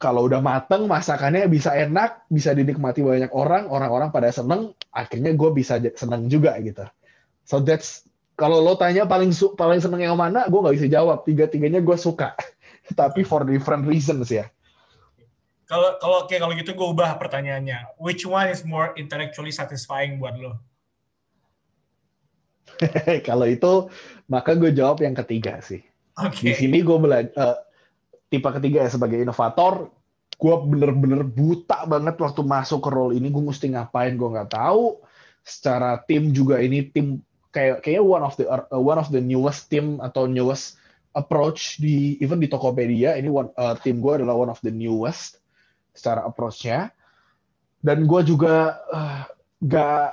kalau udah mateng masakannya bisa enak bisa dinikmati banyak orang orang-orang pada seneng akhirnya gue bisa seneng juga gitu. So that's kalau lo tanya paling paling seneng yang mana gue nggak bisa jawab. Tiga tiganya gue suka. Tapi for different reasons ya kalau kalau oke kalau gitu gue ubah pertanyaannya. Which one is more intellectually satisfying buat lo? kalau itu maka gue jawab yang ketiga sih Oke. di sini gue belajar tipe ketiga ya sebagai inovator gue bener-bener buta banget waktu masuk ke role ini gue mesti ngapain gue nggak tahu secara tim juga ini tim kayak kayak one of the uh, one of the newest team atau newest approach di even di Tokopedia ini one, uh, tim gue adalah one of the newest secara approach-nya dan gue juga uh, nggak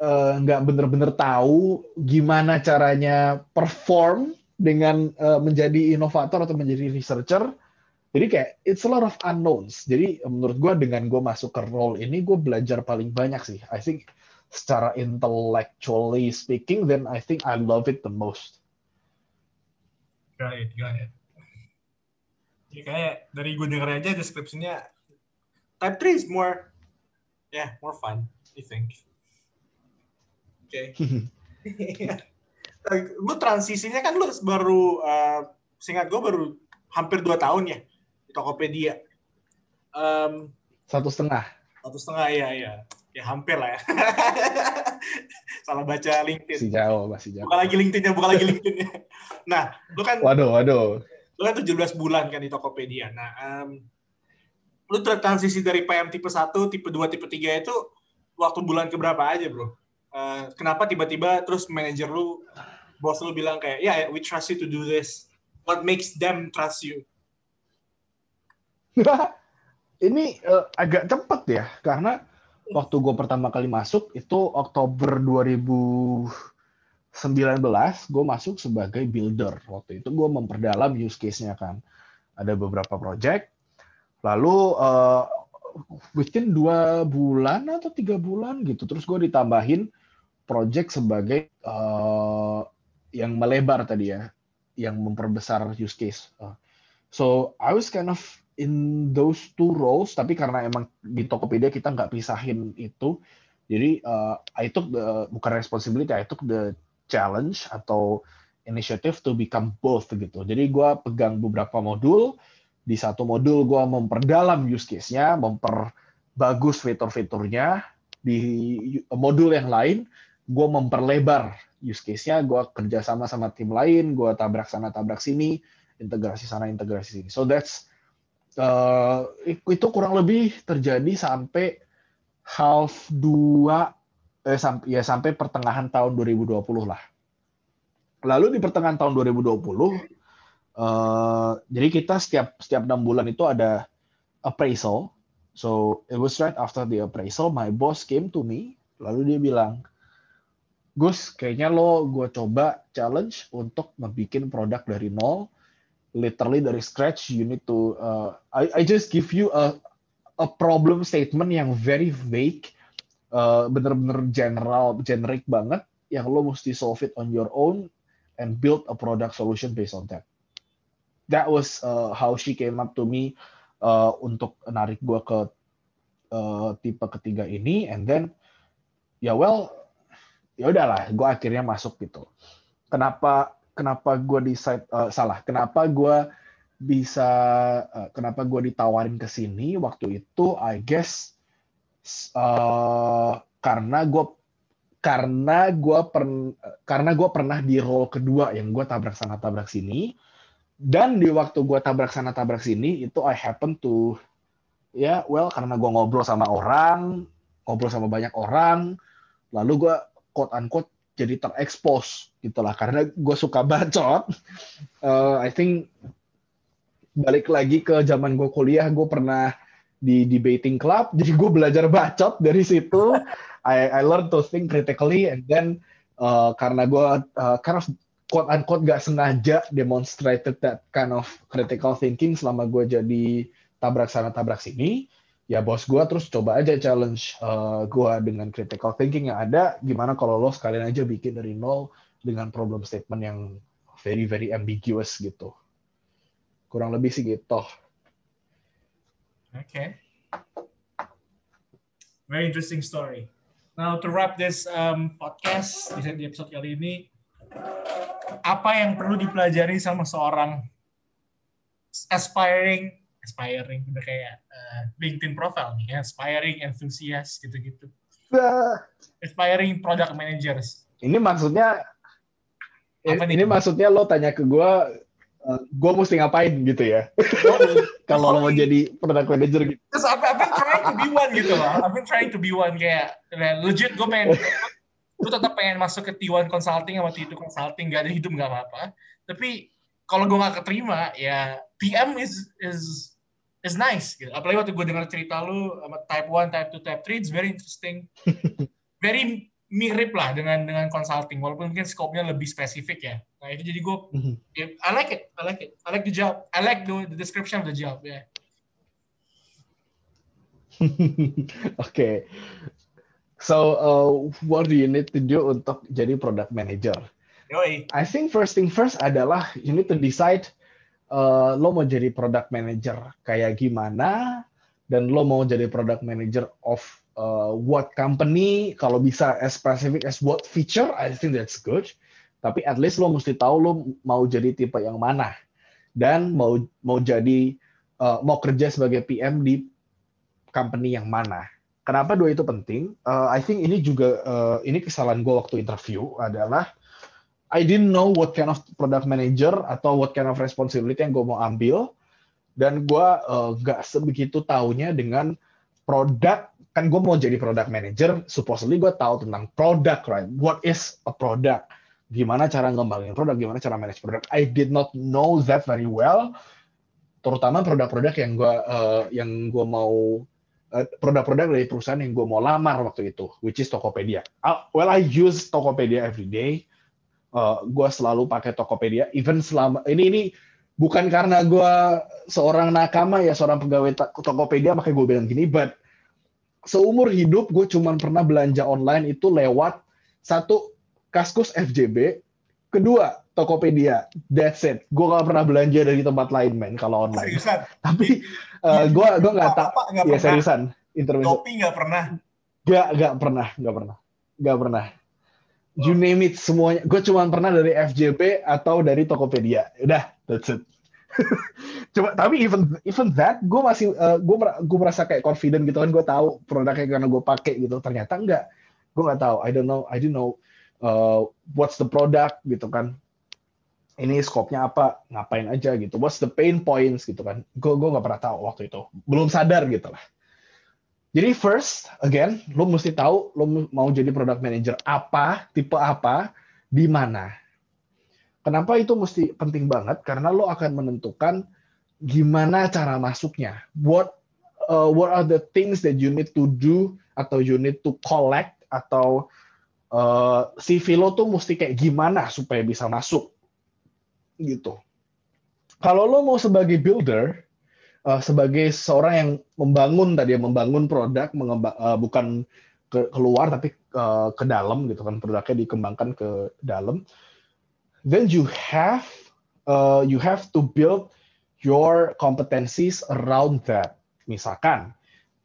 uh, nggak bener-bener tahu gimana caranya perform dengan uh, menjadi inovator atau menjadi researcher. Jadi kayak it's a lot of unknowns. Jadi menurut gue dengan gue masuk ke role ini gue belajar paling banyak sih. I think secara intellectually speaking, then I think I love it the most. Got it, got it. Ya kayak dari gue denger aja deskripsinya type 3 is more yeah, more fun, I think. Oke. Okay. lu transisinya kan lu baru uh, singkat gue baru hampir dua tahun ya di Tokopedia. Um, satu setengah. Satu setengah ya ya ya hampir lah ya. Salah baca LinkedIn. Masih jauh, masih jauh. Bukan lagi LinkedIn-nya, bukan lagi LinkedIn-nya. Nah, lu kan Waduh, waduh. Lu kan 17 bulan kan di Tokopedia. Nah, um, lu transisi dari PM tipe 1, tipe 2, tipe 3 itu waktu bulan keberapa aja, Bro? Uh, kenapa tiba-tiba terus manajer lu bos lu bilang kayak ya yeah, we trust you to do this. What makes them trust you? Ini uh, agak cepet ya karena waktu gue pertama kali masuk itu Oktober 2019 gue masuk sebagai builder. Waktu itu gue memperdalam use case-nya kan. Ada beberapa project lalu uh, within dua bulan atau tiga bulan gitu terus gue ditambahin project sebagai uh, yang melebar tadi ya, yang memperbesar use case. Uh, so I was kind of in those two roles, tapi karena emang di Tokopedia kita nggak pisahin itu, jadi uh, I took the bukan responsibility, I took the challenge atau initiative to become both gitu. Jadi gue pegang beberapa modul, di satu modul gue memperdalam use case-nya, memperbagus fitur-fiturnya, di modul yang lain gue memperlebar use case-nya, gue kerja sama sama tim lain, gue tabrak sana tabrak sini, integrasi sana integrasi sini. So that's uh, itu kurang lebih terjadi sampai half dua eh, sampai ya sampai pertengahan tahun 2020 lah. Lalu di pertengahan tahun 2020 uh, jadi kita setiap setiap enam bulan itu ada appraisal. So it was right after the appraisal, my boss came to me, lalu dia bilang, Gus, kayaknya lo gue coba challenge untuk membuat produk dari nol, literally dari scratch. You need to, uh, I, I just give you a a problem statement yang very vague, uh, bener-bener general, generic banget, yang lo mesti solve it on your own and build a product solution based on that. That was uh, how she came up to me uh, untuk narik gue ke uh, tipe ketiga ini, and then ya yeah, well ya udahlah gue akhirnya masuk gitu. Kenapa kenapa gue decide uh, salah? Kenapa gue bisa uh, kenapa gue ditawarin ke sini waktu itu? I guess uh, karena gue karena gue per, karena gue pernah di role kedua yang gue tabrak sana tabrak sini dan di waktu gue tabrak sana tabrak sini itu I happen to ya well karena gue ngobrol sama orang ngobrol sama banyak orang lalu gue quote unquote jadi terekspos gitulah karena gue suka bacot uh, I think balik lagi ke zaman gue kuliah gue pernah di debating club jadi gue belajar bacot dari situ. I I learn to think critically and then uh, karena gue uh, kind of quote unquote gak sengaja demonstrated that kind of critical thinking selama gue jadi tabrak sana tabrak sini ya bos gue terus coba aja challenge uh, eh, gue dengan critical thinking yang ada gimana kalau lo sekalian aja bikin dari nol dengan problem statement yang very very ambiguous gitu. Kurang lebih sih gitu. Oke okay. very interesting story. Now to wrap this um, podcast di episode kali ini apa yang perlu dipelajari sama seorang aspiring aspiring udah kayak uh, LinkedIn profile nih ya, aspiring enthusiast gitu-gitu. Aspiring product managers. Ini maksudnya Apa ini nih? maksudnya lo tanya ke gue uh, gue mesti ngapain gitu ya? Kalau lo mau jadi product manager gitu. Terus I've, I've been trying to be one gitu loh. I've been trying to be one kayak legit gue pengen gue tetap pengen masuk ke T1 Consulting sama T2 Consulting gak ada hidup gak apa-apa tapi kalau gue gak keterima ya PM is is it's nice gitu. Apalagi waktu gue dengar cerita lu sama type 1, type 2, type 3, it's very interesting. very mirip lah dengan dengan consulting walaupun mungkin skopnya lebih spesifik ya. Nah itu jadi gue, Mhm. I like it, I like it, I like the job, I like the, the description of the job ya. Oke. So, uh, what do you need to do untuk jadi product manager? Yoi, I think first thing first adalah you need to decide uh, lo mau jadi product manager kayak gimana dan lo mau jadi product manager of uh, what company. Kalau bisa as specific as what feature I think that's good. Tapi at least lo mesti tahu lo mau jadi tipe yang mana. Dan mau mau jadi uh, mau kerja sebagai PM di company yang mana kenapa dua itu penting? Uh, I think ini juga uh, ini kesalahan gue waktu interview adalah I didn't know what kind of product manager atau what kind of responsibility yang gue mau ambil. Dan gue uh, nggak sebegitu taunya dengan produk kan gue mau jadi product manager supposedly gue tahu tentang product right? What is a product? Gimana cara ngembangin produk? Gimana cara manage produk I did not know that very well. Terutama produk-produk yang gue uh, yang gue mau produk-produk dari perusahaan yang gue mau lamar waktu itu which is Tokopedia. Uh, well I use Tokopedia every day. Uh, gue selalu pakai Tokopedia even selama ini ini bukan karena gue seorang nakama ya seorang pegawai Tokopedia makanya gue bilang gini but seumur hidup gue cuma pernah belanja online itu lewat satu Kaskus FJB kedua Tokopedia that's it gue gak pernah belanja dari tempat lain men kalau online seriusan. tapi uh, gue gue nggak tak ya pernah? seriusan intervensi Topi nggak pernah. Gak, gak pernah, gak pernah, gak pernah. You name it semuanya. Gue cuma pernah dari FJP atau dari Tokopedia. Udah, that's it. Coba, tapi even even that, gue masih gue gue merasa kayak confident gitu kan. Gue tahu produknya karena gue pakai gitu. Ternyata enggak. Gue nggak tahu. I don't know. I don't know uh, what's the product gitu kan. Ini skopnya apa? Ngapain aja gitu. What's the pain points gitu kan. Gue gue nggak pernah tahu waktu itu. Belum sadar gitu lah. Jadi first, again, lo mesti tahu lo mau jadi product manager apa, tipe apa, di mana. Kenapa itu mesti penting banget? Karena lo akan menentukan gimana cara masuknya. What uh, what are the things that you need to do atau you need to collect atau uh, CV lo tuh mesti kayak gimana supaya bisa masuk gitu. Kalau lo mau sebagai builder, uh, sebagai seorang yang membangun tadi membangun produk uh, bukan ke keluar tapi uh, ke dalam gitu kan produknya dikembangkan ke dalam then you have uh, you have to build your competencies around that misalkan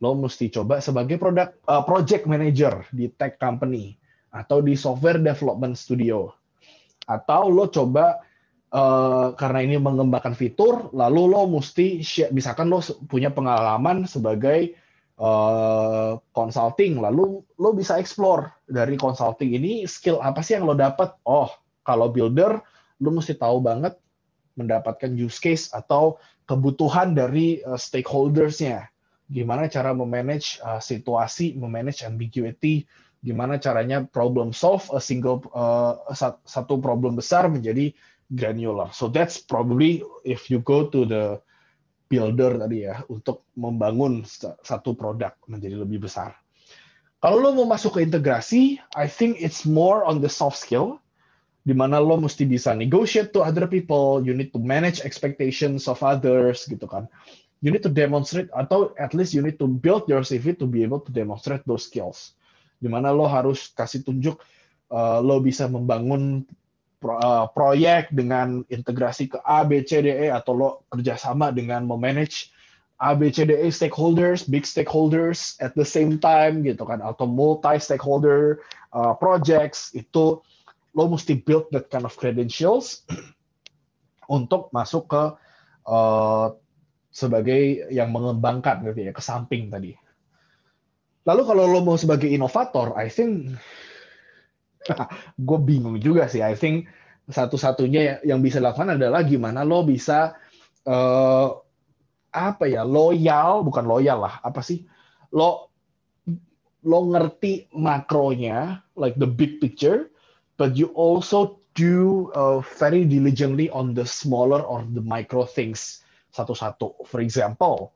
lo mesti coba sebagai produk uh, project manager di tech company atau di software development studio atau lo coba Uh, karena ini mengembangkan fitur, lalu lo mesti misalkan lo punya pengalaman sebagai uh, consulting, lalu lo bisa explore dari consulting ini skill apa sih yang lo dapat? Oh, kalau builder, lo mesti tahu banget mendapatkan use case atau kebutuhan dari uh, stakeholders-nya. Gimana cara memanage uh, situasi, memanage ambiguity, gimana caranya problem solve a single uh, satu problem besar menjadi granular. So that's probably if you go to the builder tadi ya untuk membangun satu produk menjadi lebih besar. Kalau lo mau masuk ke integrasi, I think it's more on the soft skill, di mana lo mesti bisa negotiate to other people, you need to manage expectations of others gitu kan. You need to demonstrate atau at least you need to build your CV to be able to demonstrate those skills. Di mana lo harus kasih tunjuk uh, lo bisa membangun uh, proyek dengan integrasi ke A, B, C, D, E atau lo kerjasama dengan memanage A, B, E stakeholders, big stakeholders at the same time gitu kan, atau multi stakeholder uh, projects itu lo mesti build that kind of credentials untuk masuk ke uh, sebagai yang mengembangkan gitu ya ke samping tadi. Lalu kalau lo mau sebagai inovator, I think gue bingung juga sih. I think satu-satunya yang bisa dilakukan adalah gimana lo bisa uh, apa ya loyal, bukan loyal lah, apa sih lo lo ngerti makronya, like the big picture, but you also do uh, very diligently on the smaller or the micro things satu-satu. For example,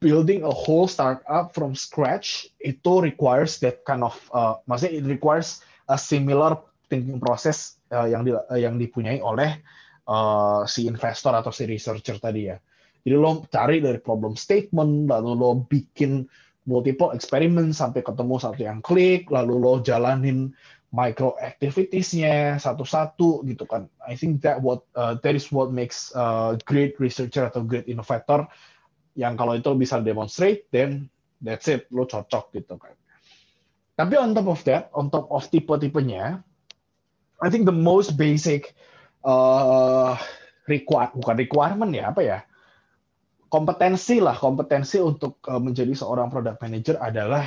building a whole startup from scratch itu requires that kind of uh, maksudnya it requires a similar thinking process uh, yang di, uh, yang dipunyai oleh uh, si investor atau si researcher tadi ya. Jadi lo cari dari problem statement, lalu lo bikin multiple eksperimen sampai ketemu satu yang klik, lalu lo jalanin micro activitiesnya satu-satu gitu kan. I think that what uh, that is what makes uh, great researcher atau great innovator yang kalau itu bisa demonstrate, then that's it, lo cocok gitu kan. Tapi on top of that, on top of tipe-tipenya, I think the most basic uh, require bukan requirement ya apa ya? Kompetensi lah kompetensi untuk uh, menjadi seorang product manager adalah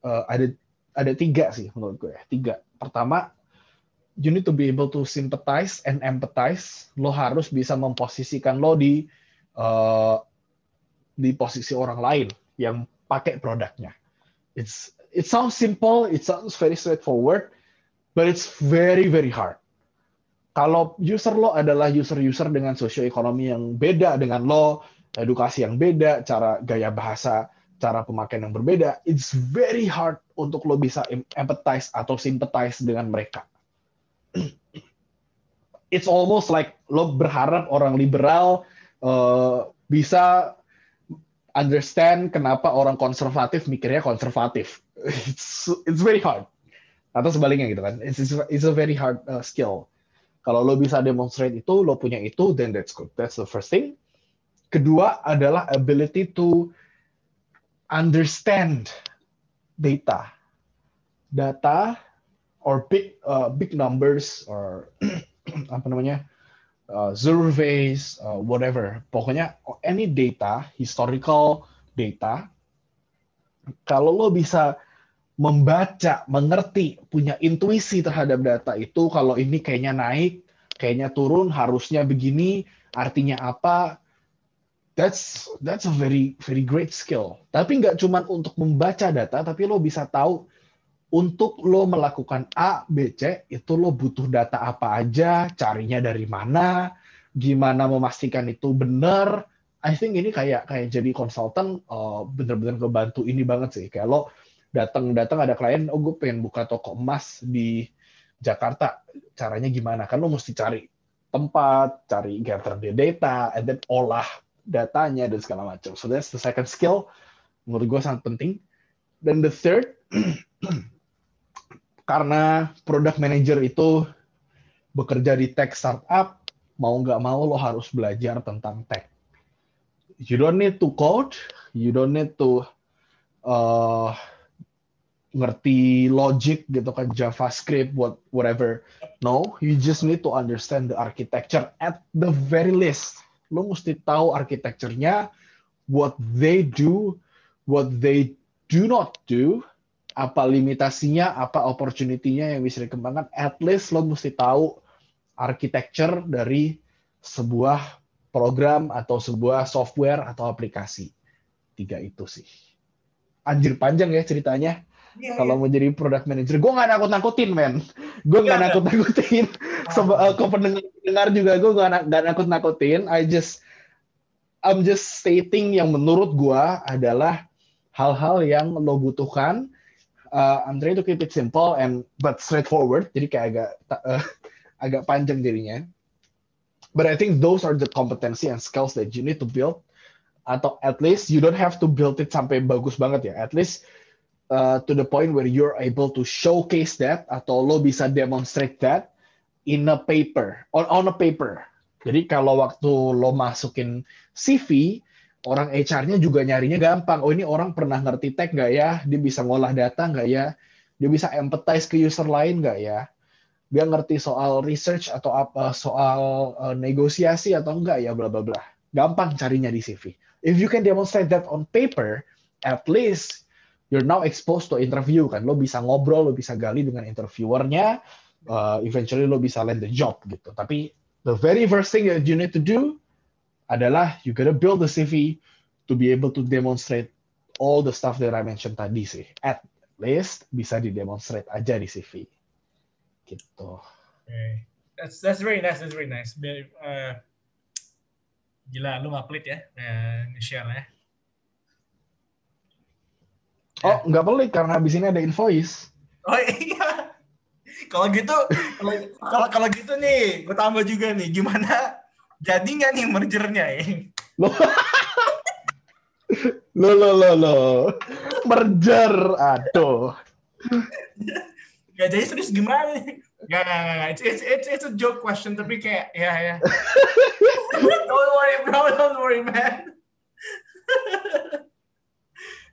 uh, ada ada tiga sih menurut gue tiga. Pertama you need to be able to sympathize and empathize. Lo harus bisa memposisikan lo di uh, di posisi orang lain yang pakai produknya. It's it sounds simple it sounds very straightforward but it's very very hard kalau user lo adalah user-user dengan sosioekonomi yang beda dengan lo, edukasi yang beda, cara gaya bahasa, cara pemakaian yang berbeda, it's very hard untuk lo bisa empathize atau sympathize dengan mereka. It's almost like lo berharap orang liberal uh, bisa understand kenapa orang konservatif mikirnya konservatif. It's it's very hard. Atau sebaliknya gitu kan. It's it's a very hard uh, skill kalau lo bisa demonstrate itu, lo punya itu, then that's good. That's the first thing. Kedua adalah ability to understand data. Data or big uh, big numbers or apa namanya? Uh, surveys, uh, whatever. Pokoknya any data, historical data. Kalau lo bisa membaca, mengerti, punya intuisi terhadap data itu kalau ini kayaknya naik, kayaknya turun, harusnya begini, artinya apa? That's that's a very very great skill. Tapi nggak cuma untuk membaca data, tapi lo bisa tahu untuk lo melakukan A, B, C itu lo butuh data apa aja, carinya dari mana, gimana memastikan itu benar. I think ini kayak kayak jadi konsultan uh, bener-bener kebantu ini banget sih. Kayak lo datang-datang ada klien, oh gue pengen buka toko emas di Jakarta, caranya gimana? Kan lo mesti cari tempat, cari gather the data, and then olah datanya dan segala macam. So that's the second skill menurut gue sangat penting. Dan the third, karena product manager itu bekerja di tech startup, mau nggak mau lo harus belajar tentang tech. You don't need to code, you don't need to uh, ngerti logic gitu kan JavaScript what whatever. No you just need to understand the architecture at the very least. Lo mesti tahu arsitekturnya what they do what they do not do apa limitasinya apa opportunity-nya yang bisa dikembangkan. At least lo mesti tahu architecture dari sebuah program atau sebuah software atau aplikasi. Tiga itu sih. Anjir panjang ya ceritanya Yeah, kalau yeah. mau jadi product manager, gue nggak nakut-nakutin, men. Gue nggak yeah, nakut-nakutin. Sebe uh, ke pendengar juga gue nggak nakut-nakutin. I just I'm just stating yang menurut gue adalah hal-hal yang lo butuhkan. Uh, I'm trying to keep it simple and but straightforward. Jadi kayak agak uh, agak panjang jadinya. But I think those are the competency and skills that you need to build. Atau at least you don't have to build it sampai bagus banget ya. At least uh, to the point where you're able to showcase that atau lo bisa demonstrate that in a paper on on a paper. Jadi kalau waktu lo masukin CV, orang HR-nya juga nyarinya gampang. Oh ini orang pernah ngerti tech nggak ya? Dia bisa ngolah data nggak ya? Dia bisa empathize ke user lain nggak ya? Dia ngerti soal research atau apa soal uh, negosiasi atau enggak ya bla bla bla. Gampang carinya di CV. If you can demonstrate that on paper, at least you're now exposed to interview kan. Lo bisa ngobrol lo bisa gali dengan interviewernya uh, eventually lo bisa land the job gitu. Tapi the very first thing that you need to do adalah you gotta build the CV to be able to demonstrate all the stuff that I mentioned tadi sih. At least bisa didemonstrate aja di CV gitu. Okay. that's that's very nice that's very nice. Uh, gila lu ngaplit ya uh, nge-share ya Oh, nggak pelik karena habis ini ada invoice. Oh iya. Kalau gitu, kalau kalau gitu nih, gue tambah juga nih, gimana jadi nggak nih mergernya ya? Lo, lo, lo, lo, lo. Merger, aduh. Gak jadi serius gimana gak, gak, gak. It's, it's, it's, it's a joke question, tapi kayak, ya, ya. don't worry, bro, don't worry, man.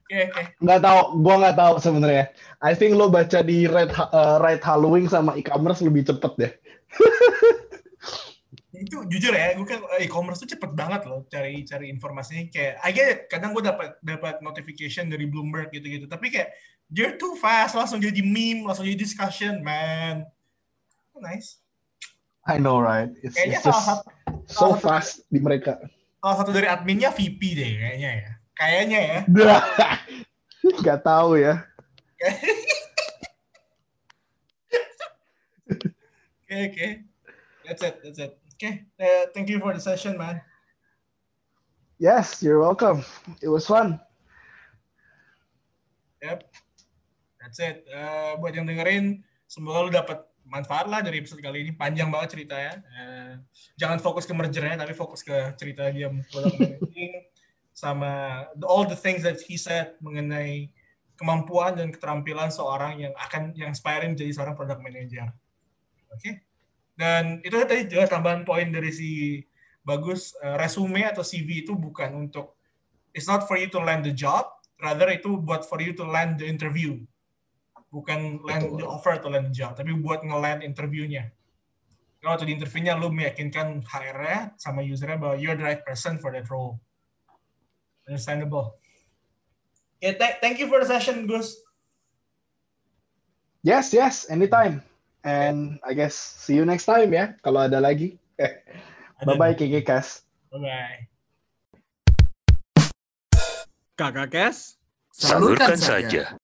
Oke. Nggak tahu, gua nggak tahu sebenarnya. I think lo baca di Red uh, Red Halloween sama e-commerce lebih cepet deh. itu jujur ya, gue kan e-commerce tuh cepet banget loh cari cari informasinya kayak I get it, kadang gue dapat dapat notification dari Bloomberg gitu-gitu, tapi kayak you're too fast, langsung jadi meme, langsung jadi discussion, man. Oh, nice. I know right. It's, Kayaknya it's just salah satu so salah satu- fast di mereka. salah satu dari adminnya VP deh kayaknya ya. Kayaknya ya. Nggak tahu ya. Oke, oke. That's it, that's it. Oke, uh, thank you for the session, man. Yes, you're welcome. It was fun. Yep. That's it. Uh, buat yang dengerin, semoga lu dapat manfaat lah dari episode kali ini. Panjang banget ceritanya. Uh, jangan fokus ke mergernya, tapi fokus ke cerita dia sama all the things that he said mengenai kemampuan dan keterampilan seorang yang akan yang aspiring jadi seorang product manager. Oke. Dan itu tadi juga tambahan poin dari si bagus uh, resume atau CV itu bukan untuk it's not for you to land the job, rather itu buat for you to land the interview. Bukan land Betul. the offer atau land the job, tapi buat nge-land interviewnya. Kalau di interviewnya lu meyakinkan HR-nya sama usernya bahwa you're the right person for that role. Understandable. Okay, thank- thank you for the session, Gus. Yes, yes, anytime. And I guess see you next time ya. Kalau ada lagi. Bye bye KK Kas. Bye-bye. Kakak Kes? Salurkan saja.